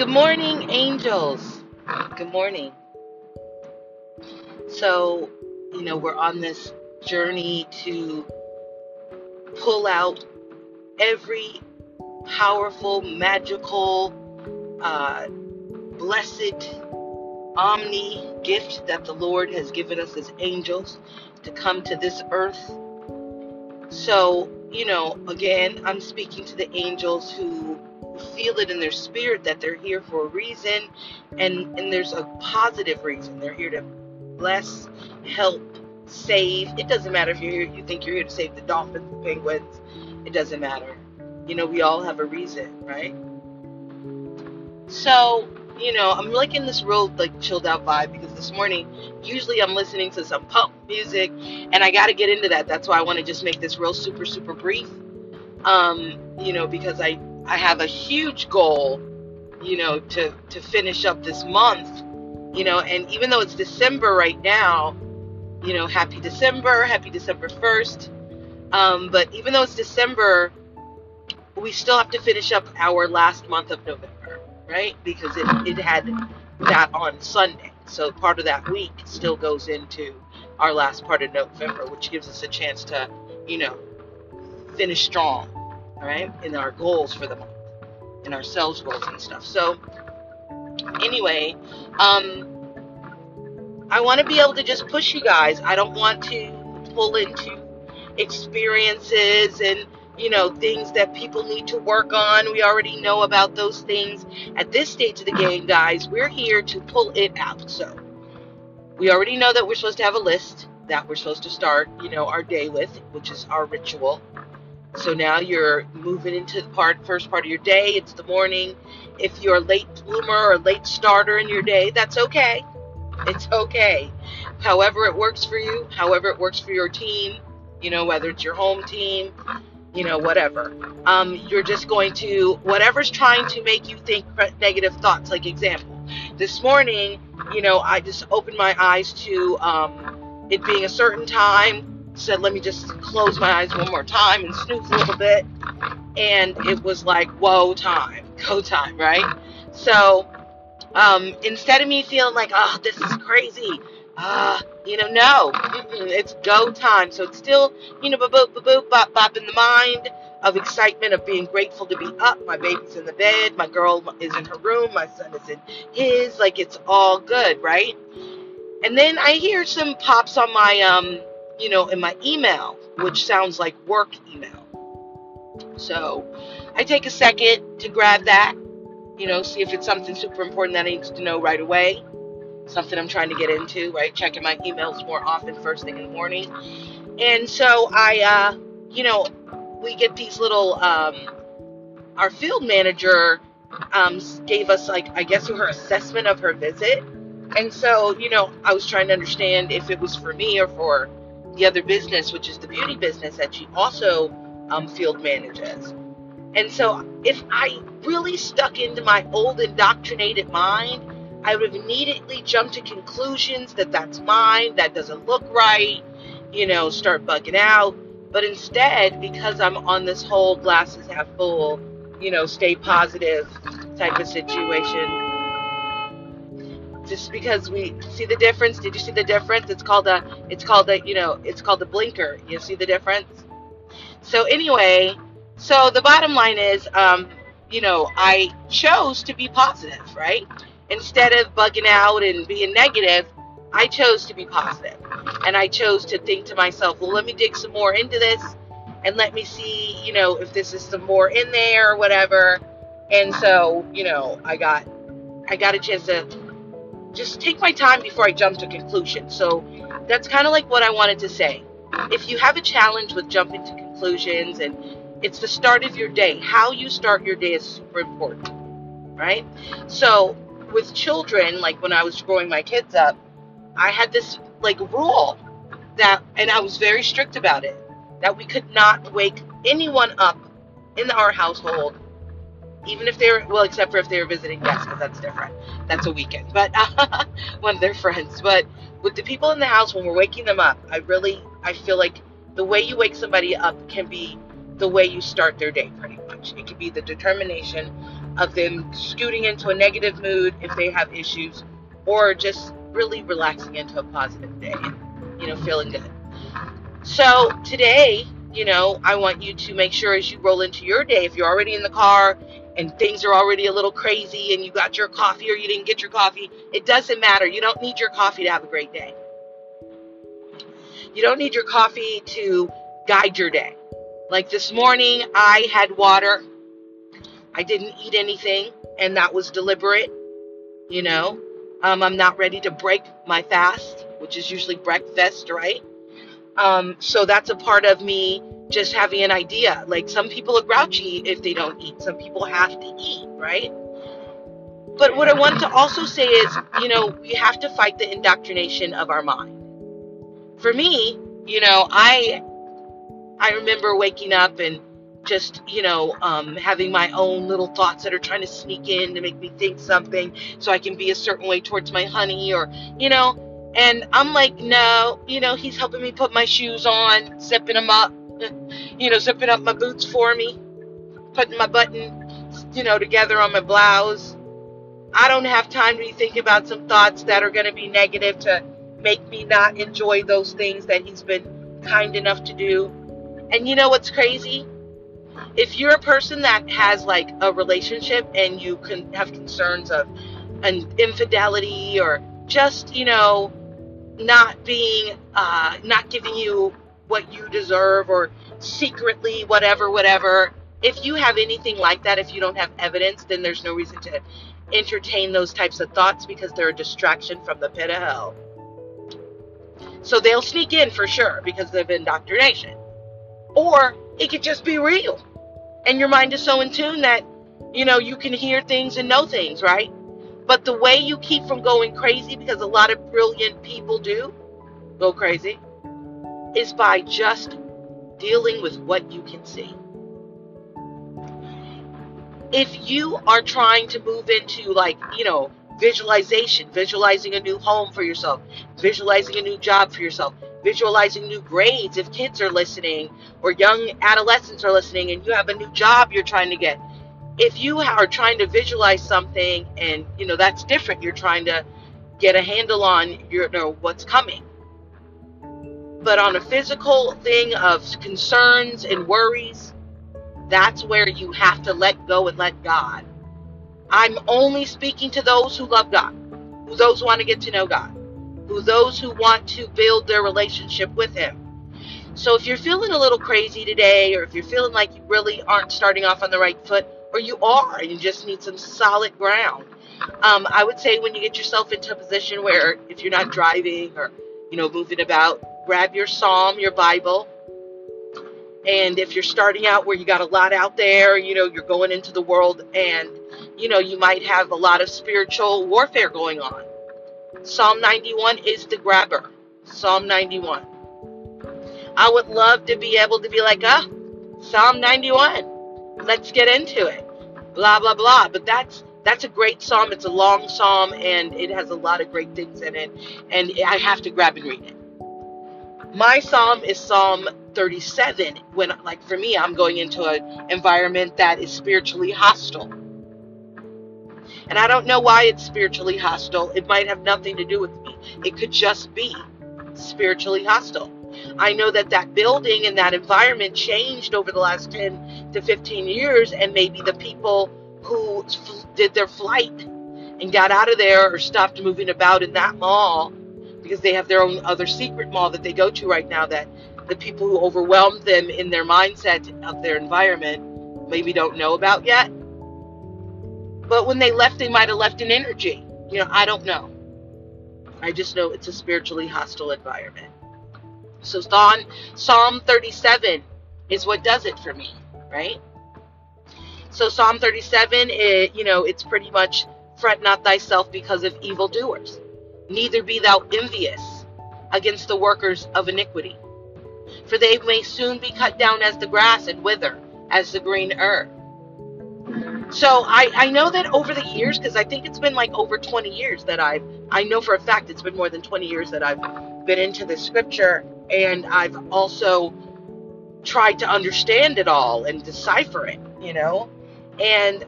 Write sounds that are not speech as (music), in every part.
Good morning, angels. Good morning. So, you know, we're on this journey to pull out every powerful, magical, uh, blessed, omni gift that the Lord has given us as angels to come to this earth. So, you know, again, I'm speaking to the angels who feel it in their spirit that they're here for a reason and and there's a positive reason. They're here to bless help save. It doesn't matter if you're here you think you're here to save the dolphins the penguins. It doesn't matter. You know we all have a reason right? So you know i'm like in this real like chilled out vibe because this morning usually i'm listening to some pop music and i got to get into that. That's why i want to just make this real super super brief. Um you know because i I have a huge goal, you know, to to finish up this month, you know, and even though it's December right now, you know, happy December, happy December 1st. Um, but even though it's December, we still have to finish up our last month of November, right? Because it, it had that on Sunday. So part of that week still goes into our last part of November, which gives us a chance to, you know, finish strong right, in our goals for the month, in our sales goals and stuff. So, anyway, um, I want to be able to just push you guys. I don't want to pull into experiences and you know things that people need to work on. We already know about those things. At this stage of the game, guys, we're here to pull it out. So, we already know that we're supposed to have a list that we're supposed to start, you know, our day with, which is our ritual. So now you're moving into the part first part of your day. It's the morning. If you're a late bloomer or late starter in your day, that's okay. It's okay. However it works for you, however it works for your team, you know, whether it's your home team, you know, whatever. Um, you're just going to whatever's trying to make you think negative thoughts. Like example, this morning, you know, I just opened my eyes to um, it being a certain time said, let me just close my eyes one more time and snooze a little bit. And it was like, whoa, time, go time, right? So um, instead of me feeling like, oh, this is crazy, uh, you know, no, it's go time. So it's still, you know, boop, boop, boop, boop, bop, bop in the mind of excitement of being grateful to be up. My baby's in the bed. My girl is in her room. My son is in his. Like it's all good, right? And then I hear some pops on my um you know, in my email, which sounds like work email. So I take a second to grab that, you know, see if it's something super important that I need to know right away, something I'm trying to get into, right? Checking my emails more often first thing in the morning. And so I, uh, you know, we get these little, um, our field manager um, gave us, like, I guess, her assessment of her visit. And so, you know, I was trying to understand if it was for me or for the other business, which is the beauty business that she also um, field manages. And so, if I really stuck into my old indoctrinated mind, I would have immediately jumped to conclusions that that's mine, that doesn't look right, you know, start bugging out. But instead, because I'm on this whole glasses half full, you know, stay positive type of situation, just because we see the difference. Did you see the difference? It's called a, it's called a, you know, it's called the blinker. You see the difference? So anyway, so the bottom line is, um, you know, I chose to be positive, right? Instead of bugging out and being negative, I chose to be positive. And I chose to think to myself, well, let me dig some more into this and let me see, you know, if this is some more in there or whatever. And so, you know, I got I got a chance to just take my time before I jump to conclusions. So that's kind of like what I wanted to say. If you have a challenge with jumping to conclusions and it's the start of your day, how you start your day is super important, right? So with children, like when I was growing my kids up, I had this like rule that, and I was very strict about it, that we could not wake anyone up in our household even if they're well, except for if they're visiting guests, because that's different. That's a weekend, but (laughs) uh, when they're friends. But with the people in the house, when we're waking them up, I really I feel like the way you wake somebody up can be the way you start their day, pretty much. It could be the determination of them scooting into a negative mood if they have issues, or just really relaxing into a positive day, you know, feeling good. So today, you know, I want you to make sure as you roll into your day, if you're already in the car and things are already a little crazy and you got your coffee or you didn't get your coffee, it doesn't matter. You don't need your coffee to have a great day. You don't need your coffee to guide your day. Like this morning, I had water. I didn't eat anything, and that was deliberate. You know, um, I'm not ready to break my fast, which is usually breakfast, right? Um, so that's a part of me just having an idea. Like some people are grouchy if they don't eat, some people have to eat, right? But what I want to also say is, you know, we have to fight the indoctrination of our mind. For me, you know, I I remember waking up and just you know um, having my own little thoughts that are trying to sneak in to make me think something so i can be a certain way towards my honey or you know and I'm like, no, you know, he's helping me put my shoes on, zipping them up, you know, zipping up my boots for me, putting my button, you know, together on my blouse. I don't have time to be thinking about some thoughts that are going to be negative to make me not enjoy those things that he's been kind enough to do. And you know what's crazy? If you're a person that has like a relationship and you can have concerns of an infidelity or just, you know, not being uh, not giving you what you deserve or secretly whatever whatever. If you have anything like that if you don't have evidence then there's no reason to entertain those types of thoughts because they're a distraction from the pit of hell. So they'll sneak in for sure because of indoctrination. Or it could just be real. And your mind is so in tune that you know you can hear things and know things right? But the way you keep from going crazy, because a lot of brilliant people do go crazy, is by just dealing with what you can see. If you are trying to move into, like, you know, visualization, visualizing a new home for yourself, visualizing a new job for yourself, visualizing new grades if kids are listening or young adolescents are listening and you have a new job you're trying to get if you are trying to visualize something and you know that's different you're trying to get a handle on your you know what's coming but on a physical thing of concerns and worries that's where you have to let go and let god i'm only speaking to those who love god who those who want to get to know god who those who want to build their relationship with him so if you're feeling a little crazy today or if you're feeling like you really aren't starting off on the right foot or you are and you just need some solid ground. Um, I would say when you get yourself into a position where if you're not driving or you know moving about, grab your psalm, your Bible. And if you're starting out where you got a lot out there, you know, you're going into the world and you know, you might have a lot of spiritual warfare going on. Psalm 91 is the grabber. Psalm 91. I would love to be able to be like, ah, Psalm 91 let's get into it. Blah blah blah. But that's that's a great psalm. It's a long psalm and it has a lot of great things in it. And I have to grab and read it. My psalm is Psalm 37. When like for me, I'm going into an environment that is spiritually hostile. And I don't know why it's spiritually hostile. It might have nothing to do with me. It could just be spiritually hostile. I know that that building and that environment changed over the last 10 to 15 years, and maybe the people who did their flight and got out of there or stopped moving about in that mall because they have their own other secret mall that they go to right now that the people who overwhelmed them in their mindset of their environment maybe don't know about yet. But when they left, they might have left an energy. You know, I don't know. I just know it's a spiritually hostile environment. So Psalm, Psalm 37 is what does it for me, right? So Psalm 37, it, you know, it's pretty much fret not thyself because of evildoers, neither be thou envious against the workers of iniquity. For they may soon be cut down as the grass and wither as the green herb. So I, I know that over the years, because I think it's been like over 20 years that I've, I know for a fact it's been more than 20 years that I've been into the scripture and I've also tried to understand it all and decipher it, you know? And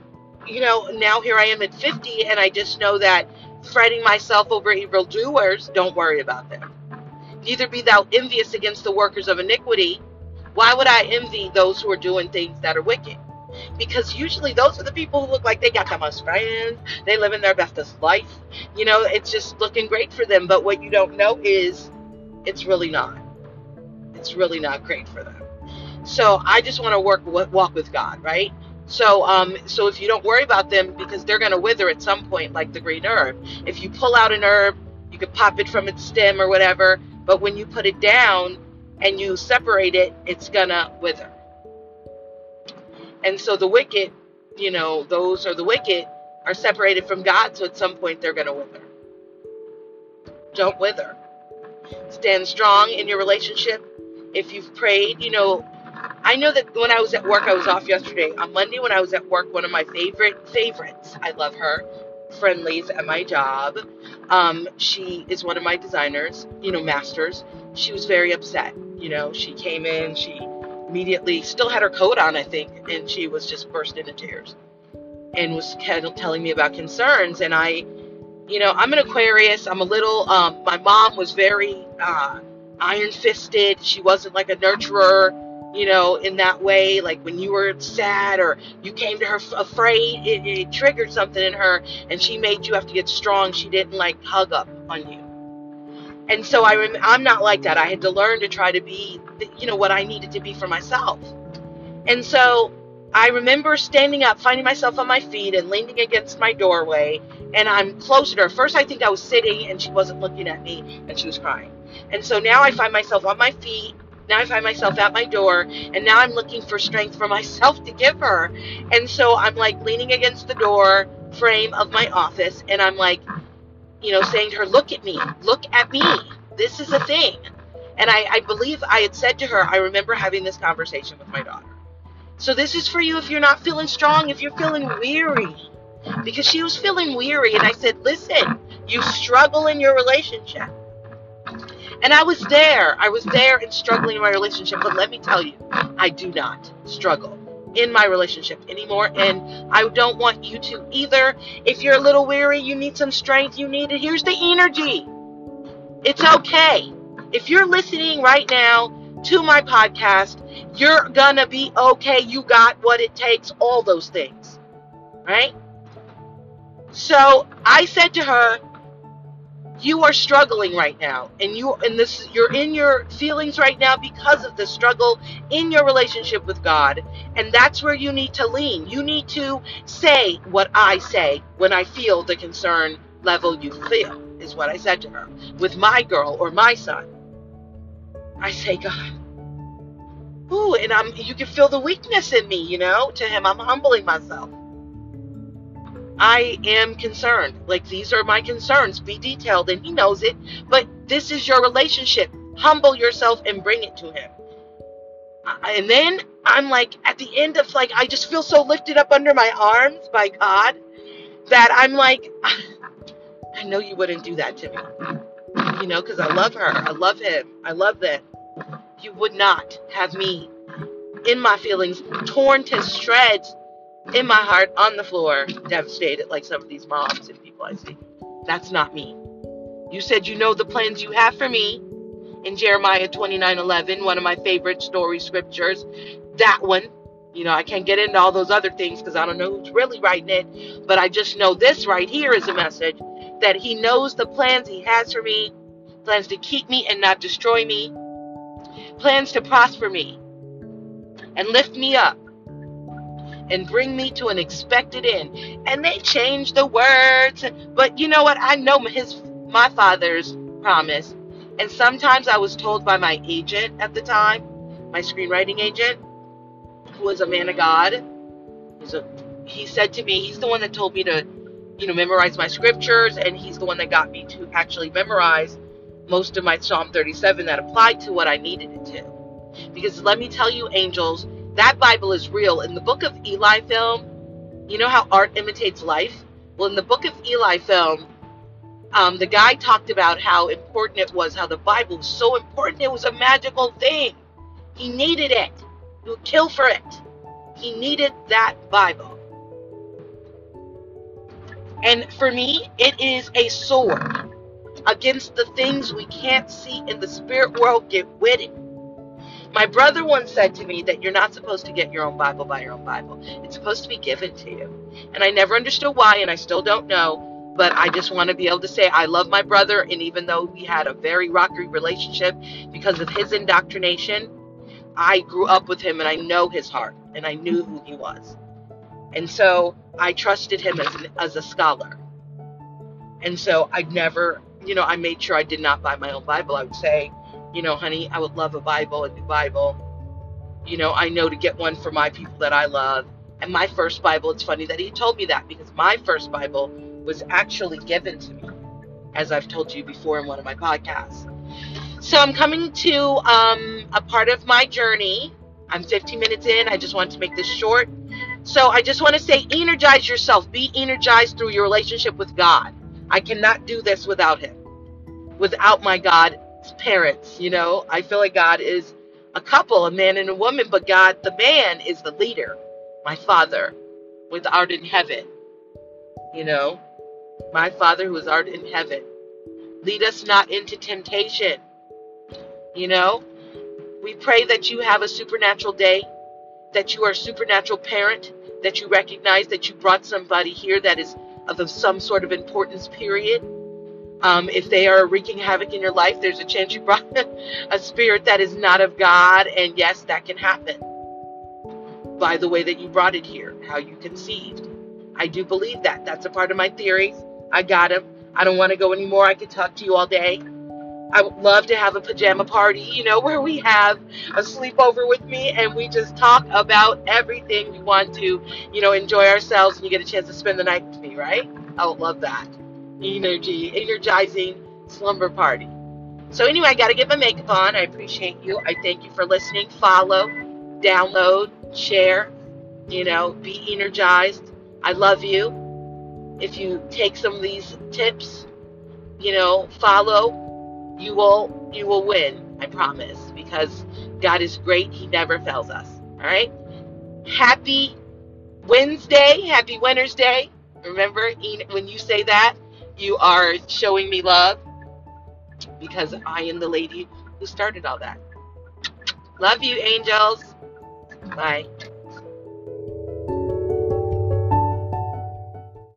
you know, now here I am at 50, and I just know that fretting myself over evildoers, don't worry about them. Neither be thou envious against the workers of iniquity. Why would I envy those who are doing things that are wicked? Because usually those are the people who look like they got the most friends, they live in their bestest life. You know, it's just looking great for them. But what you don't know is it's really not. It's really not great for them. So I just want to work walk with God, right? So, um, so if you don't worry about them because they're going to wither at some point, like the green herb. If you pull out an herb, you could pop it from its stem or whatever. But when you put it down and you separate it, it's gonna wither. And so the wicked, you know, those are the wicked are separated from God. So at some point they're gonna wither. Don't wither. Stand strong in your relationship. If you've prayed, you know, I know that when I was at work, I was off yesterday. On Monday, when I was at work, one of my favorite favorites, I love her, friendlies at my job. Um, she is one of my designers, you know, masters. She was very upset. You know, she came in, she immediately still had her coat on, I think, and she was just burst into tears and was telling me about concerns. And I, you know, I'm an Aquarius. I'm a little, um, my mom was very uh, iron fisted. She wasn't like a nurturer you know, in that way. Like when you were sad or you came to her afraid, it, it, triggered something in her and she made you have to get strong. She didn't like hug up on you. And so I rem- I'm not like that. I had to learn to try to be, you know, what I needed to be for myself. And so I remember standing up, finding myself on my feet and leaning against my doorway. And I'm closer to her. First, I think I was sitting and she wasn't looking at me and she was crying. And so now I find myself on my feet now I find myself at my door, and now I'm looking for strength for myself to give her. And so I'm like leaning against the door frame of my office, and I'm like, you know, saying to her, Look at me, look at me. This is a thing. And I, I believe I had said to her, I remember having this conversation with my daughter. So this is for you if you're not feeling strong, if you're feeling weary. Because she was feeling weary, and I said, Listen, you struggle in your relationship and I was there. I was there and struggling in my relationship. But let me tell you, I do not struggle in my relationship anymore. And I don't want you to either. If you're a little weary, you need some strength, you need it. Here's the energy. It's okay. If you're listening right now to my podcast, you're gonna be okay. You got what it takes, all those things. Right? So I said to her, you are struggling right now and you and this you're in your feelings right now because of the struggle in your relationship with God and that's where you need to lean. You need to say what I say when I feel the concern level you feel is what I said to her. With my girl or my son I say God ooh and I'm you can feel the weakness in me you know to him. I'm humbling myself I am concerned. Like, these are my concerns. Be detailed, and he knows it. But this is your relationship. Humble yourself and bring it to him. And then I'm like, at the end of like, I just feel so lifted up under my arms by God that I'm like, (laughs) I know you wouldn't do that to me. You know, because I love her. I love him. I love them. You would not have me in my feelings, torn to shreds in my heart on the floor, devastated like some of these moms and people I see. That's not me. You said you know the plans you have for me in Jeremiah 29 11, one of my favorite story scriptures. That one. You know, I can't get into all those other things because I don't know who's really writing it, but I just know this right here is a message that He knows the plans He has for me, plans to keep me and not destroy me, plans to prosper me and lift me up and bring me to an expected end. And they changed the words. But you know what? I know his my father's promise. And sometimes I was told by my agent at the time, my screenwriting agent, who was a man of God. He's a, he said to me, he's the one that told me to, you know, memorize my scriptures, and he's the one that got me to actually memorize most of my Psalm 37 that applied to what I needed it to. Because let me tell you, angels, that Bible is real. In the book of Eli film, you know how art imitates life? Well, in the book of Eli film, um, the guy talked about how important it was, how the Bible was so important. It was a magical thing. He needed it. He would kill for it. He needed that Bible. And for me, it is a sword against the things we can't see in the spirit world. Get with it. My brother once said to me that you're not supposed to get your own Bible by your own Bible. It's supposed to be given to you. And I never understood why, and I still don't know. But I just want to be able to say I love my brother, and even though we had a very rocky relationship because of his indoctrination, I grew up with him and I know his heart and I knew who he was. And so I trusted him as, an, as a scholar. And so I never, you know, I made sure I did not buy my own Bible. I would say, you know, honey, I would love a Bible, a new Bible. You know, I know to get one for my people that I love. And my first Bible, it's funny that he told me that because my first Bible was actually given to me, as I've told you before in one of my podcasts. So I'm coming to um, a part of my journey. I'm 15 minutes in. I just wanted to make this short. So I just want to say, energize yourself. Be energized through your relationship with God. I cannot do this without Him, without my God's parents. You know, I feel like God is a couple, a man and a woman, but God, the man, is the leader, my Father, with art in heaven. You know, my Father who is art in heaven. Lead us not into temptation. You know, we pray that you have a supernatural day, that you are a supernatural parent, that you recognize that you brought somebody here that is of some sort of importance, period. Um, if they are wreaking havoc in your life, there's a chance you brought (laughs) a spirit that is not of God. And yes, that can happen by the way that you brought it here, how you conceived. I do believe that. That's a part of my theories. I got him. I don't want to go anymore. I could talk to you all day. I would love to have a pajama party, you know, (laughs) where we have a sleepover with me and we just talk about everything we want to, you know, enjoy ourselves and you get a chance to spend the night with me, right? I would love that. Energy, energizing slumber party. So anyway, I got to get my makeup on. I appreciate you. I thank you for listening. Follow, download, share, you know, be energized. I love you. If you take some of these tips, you know, follow, you will you will win. I promise because God is great. He never fails us. All right. Happy Wednesday. Happy Winter's Day. Remember, when you say that, you are showing me love because I am the lady who started all that. Love you, angels. Bye.